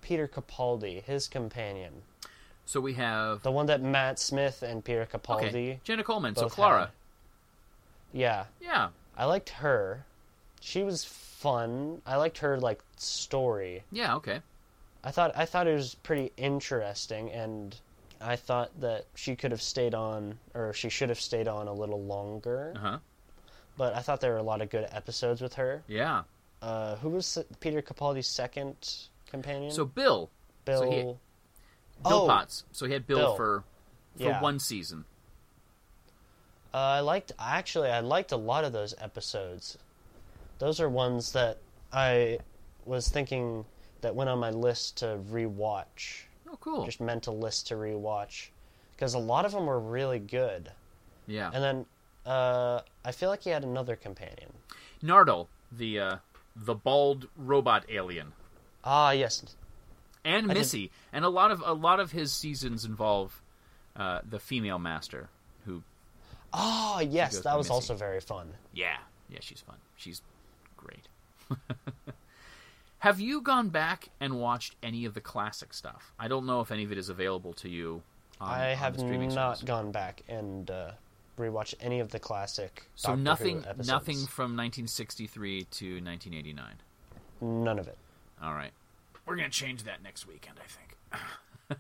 Peter Capaldi, his companion.
So we have
the one that Matt Smith and Peter Capaldi.
Okay, Jenna Coleman. So Clara.
had. Yeah.
Yeah.
I liked her. She was fun. I liked her like story.
Yeah. Okay.
I thought I thought it was pretty interesting, and I thought that she could have stayed on, or she should have stayed on a little longer.
Uh huh.
But I thought there were a lot of good episodes with her.
Yeah.
Uh, who was Peter Capaldi's second companion?
So Bill.
Bill.
So he, Bill
Oh,
Potts. So he had Bill,
Bill.
for for
Yeah.
one season.
Uh, I liked actually I liked a lot of those episodes. Those are ones that I was thinking that went on my list to rewatch.
Oh, cool.
Just mental list to rewatch because a lot of them were really good.
Yeah.
And then uh, I feel like he had another companion.
Nardole, the uh, the bald robot alien.
Ah, yes.
And
I did-
Missy, and a lot of a lot of his seasons involve uh, the female master who.
Oh, yes, that was
Missy.
also very fun.
Yeah, yeah, she's fun. She's great. have you gone back and watched any of the classic stuff? I don't know if any of it is available to you. On,
I have not
service.
gone back and uh, rewatched any of the classic.
So
Doctor Who
nothing, nothing from 1963 to 1989.
None of it.
All right, we're gonna change that next weekend. I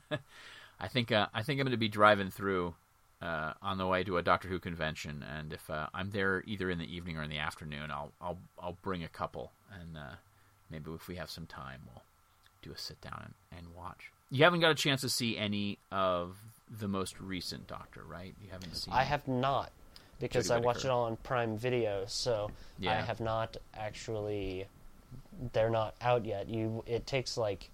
think. I think. Uh, I think I'm gonna be driving through uh, on the way to a Doctor Who convention, and if uh, I'm there either in the evening or in the afternoon, I'll I'll I'll bring a couple, and uh, maybe if we have some time, we'll do a sit down and, and watch. You haven't got a chance to see any of the most recent Doctor, right? You haven't seen.
I have not because I
watch
it all on Prime Video, so I have not actually. They're not out yet. You, it takes like,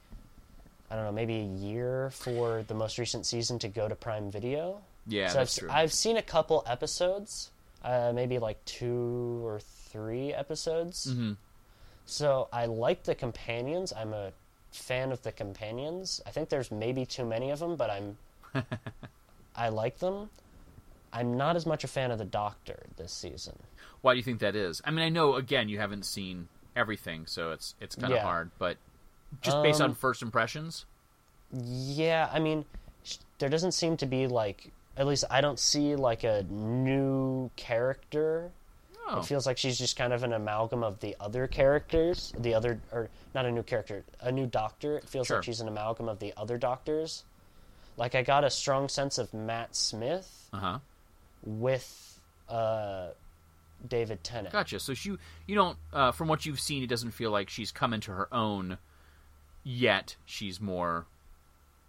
I don't know, maybe a year for the most recent season to go to Prime Video.
Yeah,
so
that's
I've,
true.
I've seen a couple episodes, uh, maybe like two or three episodes.
Mhm.
So I like the companions. I'm a fan of the companions. I think there's maybe too many of them, but I'm I like them. I'm not as much a fan of the Doctor this season.
Why do you think that is? I mean, I know again you haven't seen everything, so it's it's kind of
Yeah.
hard. But just based on
Um,
first impressions,
Yeah, I mean, sh- there doesn't seem to be like at least I don't see like a new character.
Oh.
It feels like she's just kind of an amalgam of the other characters, the other or not a new character, a new doctor. It feels
Sure.
like she's an amalgam of the other doctors. Like I got a strong sense of Matt Smith
uh huh.
with uh, David Tennant.
Gotcha. So she, you don't, uh, from what you've seen, it doesn't feel like she's come into her own yet. She's more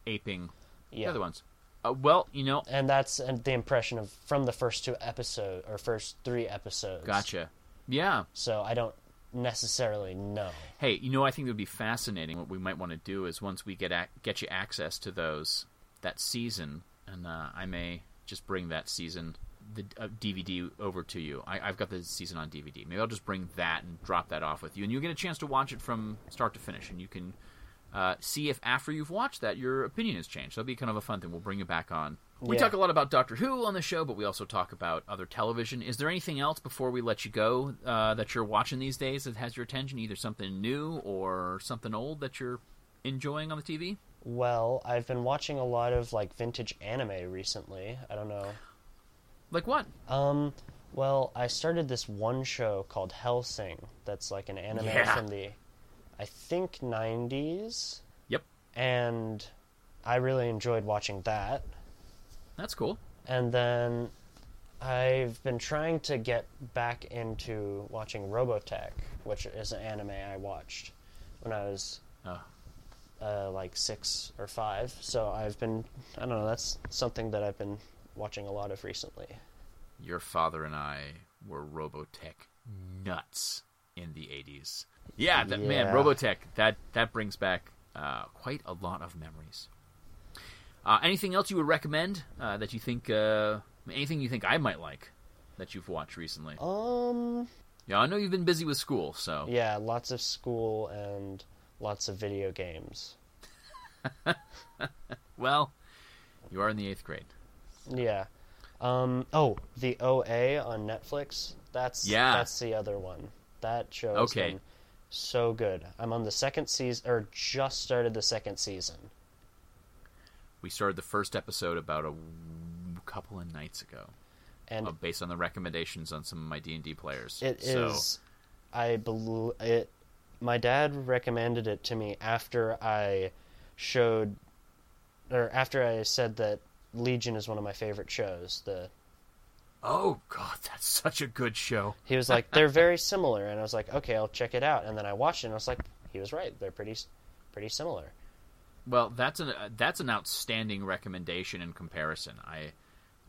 aping the other ones. Uh, well, you know,
and that's the impression of from the first two episodes or first three episodes.
gotcha. Yeah.
So I don't necessarily know.
Hey, you know, I think it would be fascinating. What we might want to do is once we get ac- get you access to those that season, and uh, I may just bring that season the uh, DVD over to you. I, I've got the season on DVD. Maybe I'll just bring that and drop that off with you, and you'll get a chance to watch it from start to finish, and you can uh, see if after you've watched that your opinion has changed. That'll be kind of a fun thing. We'll bring you back on. We
Yeah.
talk a lot about Doctor Who on the show, but we also talk about other television. Is there anything else before we let you go uh, that you're watching these days that has your attention? Either something new or something old that you're enjoying on the TV?
Well, I've been watching a lot of like vintage anime recently. I don't know.
Like what?
Um, well, I started this one show called Hellsing. That's like an anime
Yeah.
from the, I think '90s.
Yep.
And I really enjoyed watching that.
That's cool.
And then I've been trying to get back into watching Robotech, which is an anime I watched when I was
Oh.
uh, like six or five. So I've been, I don't know, that's something that I've been watching a lot of recently.
Your father and I were Robotech nuts in the 80s. Yeah, that man, Robotech, that that brings back uh, quite a lot of memories. Uh, anything else you would recommend uh, that you think uh, anything you think I might like that you've watched recently?
Um,
Yeah, I know you've been busy with school, so
yeah, lots of school and lots of video games.
well, you are in the eighth grade.
Yeah. Um, oh, the OA on Netflix. That's
Yeah.
That's the other one. That show.
Okay.
Been So good. I'm on the second season, or just started the second season.
We started the first episode about a couple of nights ago,
And
uh, based on the recommendations on some of my D and D players.
It
so,
is. I believe it. My dad recommended it to me after I showed, or after I said that Legion is one of my favorite shows. The
Oh God, that's such a good show.
he was like, they're very similar, and I was like, okay, I'll check it out. And then I watched it, and I was like, he was right. They're pretty, pretty similar.
Well, that's an uh, that's an outstanding recommendation in comparison. I,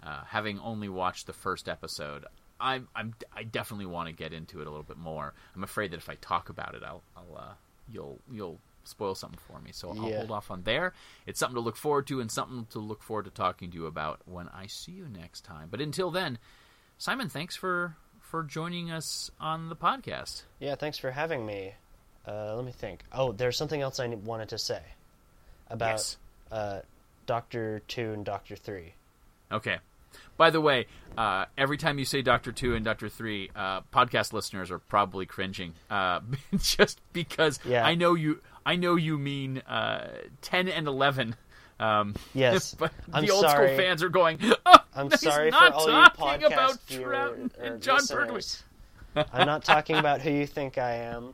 uh, having only watched the first episode, I'm, I'm I definitely want to get into it a little bit more. I'm afraid that if I talk about it, I'll I'll uh, you'll you'll spoil something for me. So I'll
Yeah.
hold off on there. It's something to look forward to and something to look forward to talking to you about when I see you next time. But until then, Simon, thanks for for joining us on the podcast.
Yeah, thanks for having me. Uh, let me think. Oh, there's something else I wanted to say about
Yes.
uh, Doctor Two and Doctor Three.
Okay. By the way, uh, every time you say Doctor Two and Doctor Three, uh, podcast listeners are probably cringing, uh, just because
Yeah.
I know you. I know you mean uh, ten and eleven. Um,
Yes.
but
I'm
the old
sorry.
school fans are going. Oh,
I'm
he's
sorry for
not
all you
talking
podcast
about Troughton and, Jon Pertwee.
I'm not talking about who you think I am.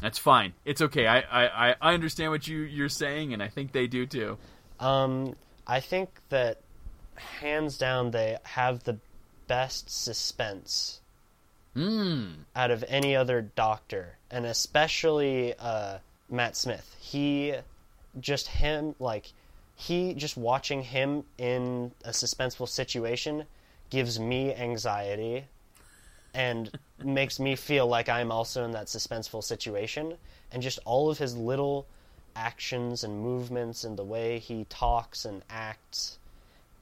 That's fine. It's okay. I, I, I- I understand what you you're saying, and I think they do too.
Um, I think that hands down they have the best suspense
Mm.
out of any other doctor, and especially uh, Matt Smith. He just him like he just watching him in a suspenseful situation gives me anxiety and makes me feel like I'm also in that suspenseful situation and just all of his little actions and movements and the way he talks and acts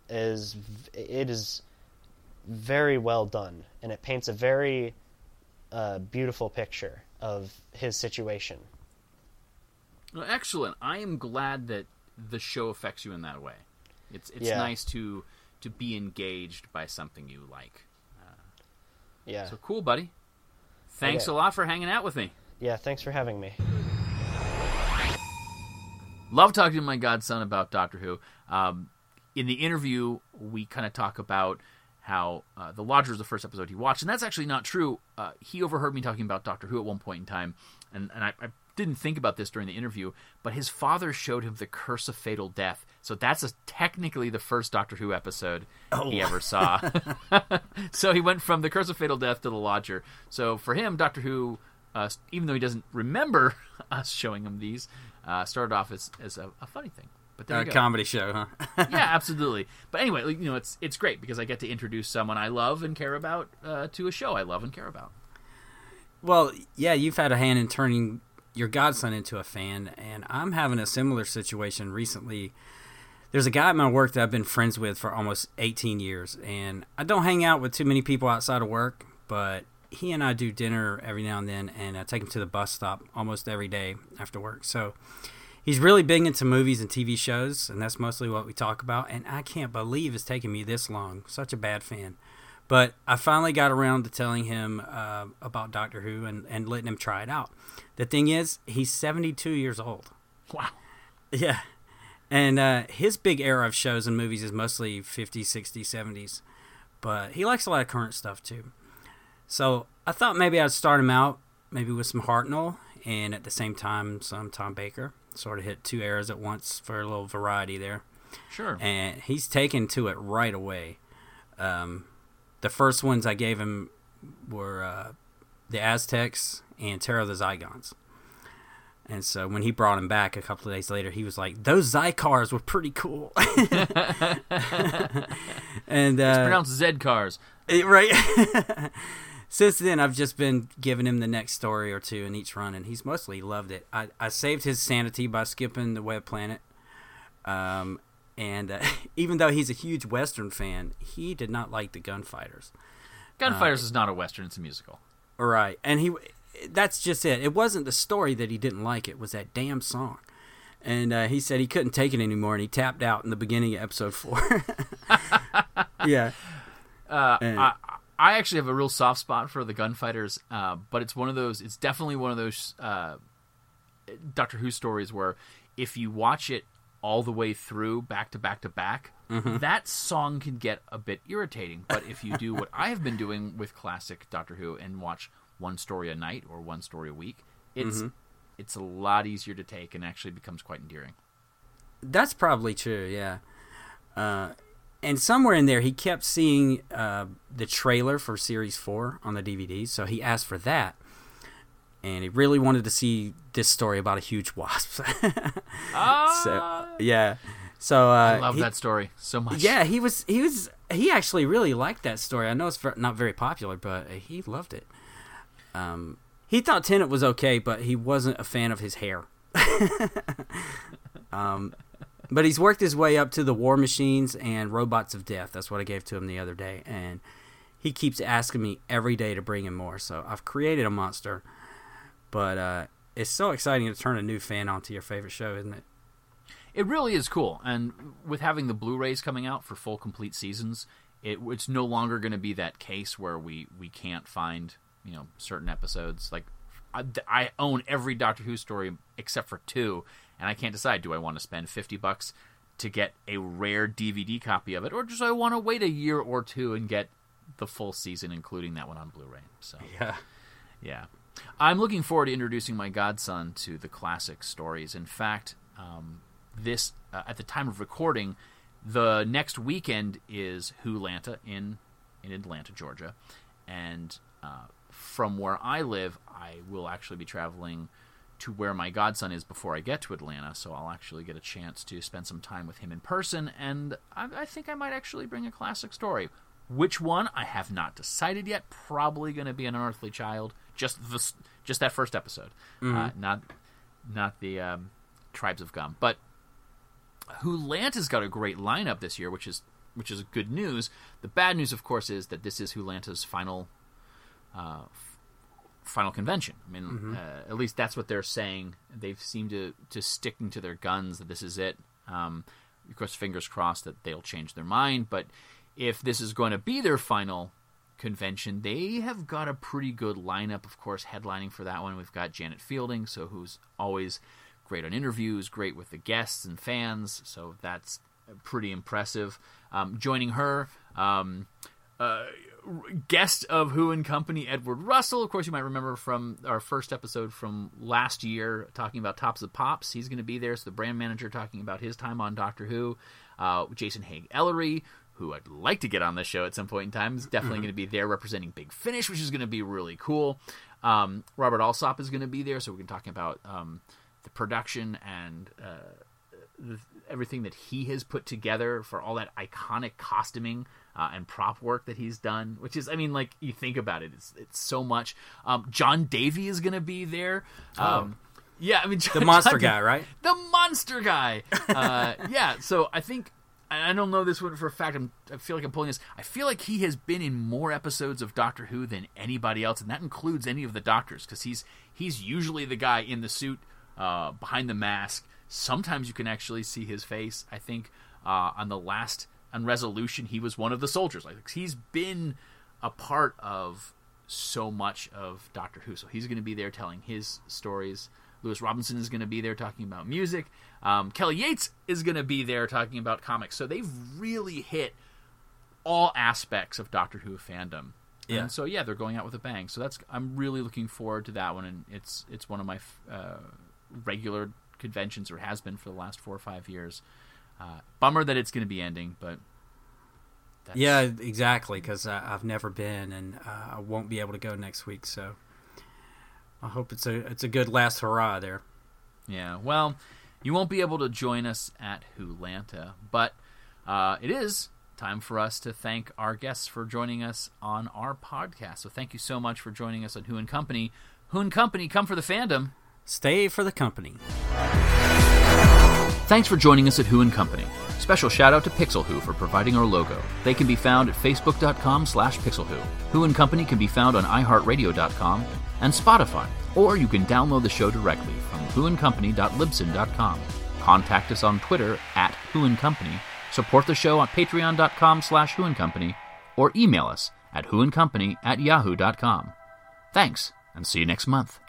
is it is very well done and it paints a very uh, beautiful picture of his situation.
Well, excellent. I am glad that the show affects you in that way. It's it's
Yeah.
nice to to be engaged by something you like.
Yeah.
So cool, buddy. Thanks
Okay.
a lot for hanging out with me.
Yeah, thanks for having me.
Love talking to my godson about Doctor Who. Um, in the interview, we kind of talk about how uh, The Lodger was the first episode he watched, and that's actually not true. Uh, he overheard me talking about Doctor Who at one point in time, and, and I, I didn't think about this during the interview, but his father showed him The Curse of Fatal Death. So that's a, technically the first Doctor Who episode he
Oh.
ever saw. so he went from The Curse of Fatal Death to The Lodger. So for him, Doctor Who, uh, even though he doesn't remember us showing him these, uh, started off as, as a, a funny thing. But there
A
you go.
comedy show, huh?
yeah, absolutely. But anyway, you know, it's it's great because I get to introduce someone I love and care about uh, to a show I love and care about.
Well, yeah, you've had a hand in turning your godson into a fan, and I'm having a similar situation recently. There's a guy at my work that I've been friends with for almost 18 years, and I don't hang out with too many people outside of work, but he and I do dinner every now and then, and I take him to the bus stop almost every day after work. So he's really big into movies and TV shows, and that's mostly what we talk about. And I can't believe it's taken me this long. Such a bad fan. But I finally got around to telling him uh, about Doctor Who and, and letting him try it out. The thing is, he's 72 years old.
Wow.
Yeah. And uh, his big era of shows and movies is mostly 50s, 60s, 70s. But he likes a lot of current stuff too. So I thought maybe I'd start him out maybe with some Hartnell and at the same time some Tom Baker. Sort of hit two eras at once for a little variety there.
Sure.
And he's taken to it right away. Um, the first ones I gave him were uh, the Aztecs and Terror of the Zygons. And so when he brought him back a couple of days later, he was like, "Those Zykars were pretty cool." and uh,
It's pronounced Z cars.
right. Since then, I've just been giving him the next story or two in each run, and he's mostly loved it. I, I saved his sanity by skipping the Web Planet. Um, and uh, even though he's a huge Western fan, he did not like the Gunfighters.
Gunfighters is not a western; it's a musical.
Right, and he that's just it. It wasn't the story that he didn't like; it was that damn song. And uh, he said he couldn't take it anymore, and he tapped out in the beginning of episode four. yeah,
Uh,
And-
I, I actually have a real soft spot for the gunfighters, uh, but it's one of those. It's definitely one of those uh, Doctor Who stories where if you watch it all the way through, back to back to back,
Mhm.
that song can get a bit irritating. But if you do what I have been doing with classic Doctor Who and watch one story a night or one story a week, it's
Mhm.
it's a lot easier to take and actually becomes quite endearing.
That's probably true, yeah. Uh, and somewhere in there, he kept seeing uh, the trailer for Series 4 on the DVD, so he asked for that. And he really wanted to see this story about a huge wasp. so, yeah. So uh,
I love
he-
that story so much.
Yeah, he was he was he actually really liked that story. I know it's not very popular, but he loved it. Um, he thought Tennant was okay, but he wasn't a fan of his hair. um, but he's worked his way up to the War Machines and Robots of Death. That's what I gave to him the other day, and he keeps asking me every day to bring him more. So I've created a monster, but uh, it's so exciting to turn a new fan onto your favorite show, isn't it?
It really is cool, and with having the Blu-rays coming out for full complete seasons, it, it's no longer going to be that case where we we can't find you know certain episodes. Like I, I own every Doctor Who story except for two, and I can't decide do I want to spend fifty bucks to get a rare DVD copy of it, or just I want to wait a year or two and get the full season, including that one on Blu-ray. So
Yeah.
yeah. I'm looking forward to introducing my godson to the classic stories. In fact, um, this uh, at the time of recording, the next weekend is Wholanta in in Atlanta, Georgia, and uh, from where I live, I will actually be traveling to where my godson is before I get to Atlanta. So I'll actually get a chance to spend some time with him in person, and I, I think I might actually bring a classic story. Which one I have not decided yet. Probably going to be an Unearthly Child. Just the, just that first episode, uh,
Mhm.
not not the um, Tribes of Gum. But Wholanta's got a great lineup this year, which is which is good news. The bad news, of course, is that this is Wholanta's final uh, f- final convention. I mean,
Mhm.
uh, at least that's what they're saying. They've seemed to to sticking to their guns that this is it. Um, of course, fingers crossed that they'll change their mind. But if this is going to be their final convention, they have got a pretty good lineup. Of course, headlining for that one, we've got Janet Fielding, so who's always great on interviews, great with the guests and fans. So that's pretty impressive. Um, joining her, um, uh, guest of Who and Company, Edward Russell. Of course, you might remember from our first episode from last year talking about Tops of Pops. He's going to be there. So the brand manager talking about his time on Doctor Who. Uh, Jason Haigh-Ellery, who I'd like to get on the show at some point in time, is definitely
Mhm.
going to be there representing Big Finish, which is going to be really cool. Um, Robert Allsopp is going to be there, so we're going to talking about um, the production and uh, the, everything that he has put together for all that iconic costuming uh, and prop work that he's done. Which is, I mean, like you think about it, it's it's so much. Um, Jon Davey is going to be there. Um, Yeah, I mean
Oh. The monster
John-
guy, right?
The monster guy. Uh, yeah, so I think I I don't know this one for a fact. I'm, I feel like I'm pulling this. I feel like he has been in more episodes of Doctor Who than anybody else, and that includes any of the Doctors, because he's he's usually the guy in the suit uh, behind the mask. Sometimes you can actually see his face. I think uh, on the last on Resolution, he was one of the soldiers. Like he's been a part of so much of Doctor Who, so he's going to be there telling his stories. Lewis Robinson is going to be there talking about music. Um, Kelly Yates is going to be there talking about comics. So they've really hit all aspects of Doctor Who fandom.
Yeah.
And so yeah, they're going out with a bang. So that's I'm really looking forward to that one, and it's it's one of my uh, regular conventions, or has been for the last four or five years. Uh, bummer that it's going to be ending, but that's,
Yeah, exactly. Because uh, I've never been, and uh, I won't be able to go next week. So I hope it's a it's a good last hurrah there.
Yeah, well, you won't be able to join us at Wholanta, but uh, it is time for us to thank our guests for joining us on our podcast. So thank you so much for joining us on Who and Company. Who and Company, come for the fandom.
Stay for the company.
Thanks for joining us at Who and Company. Special shout out to Pixel Who for providing our logo. They can be found at facebook.com slash pixelwho. Who and Company can be found on iheartradio.com and Spotify, or you can download the show directly from whoandcompany.libsyn.com. Contact us on Twitter at Who and Company, support the show on patreon.com slash Who and Company, or email us at whoandcompany at yahoo.com. Thanks, and see you next month.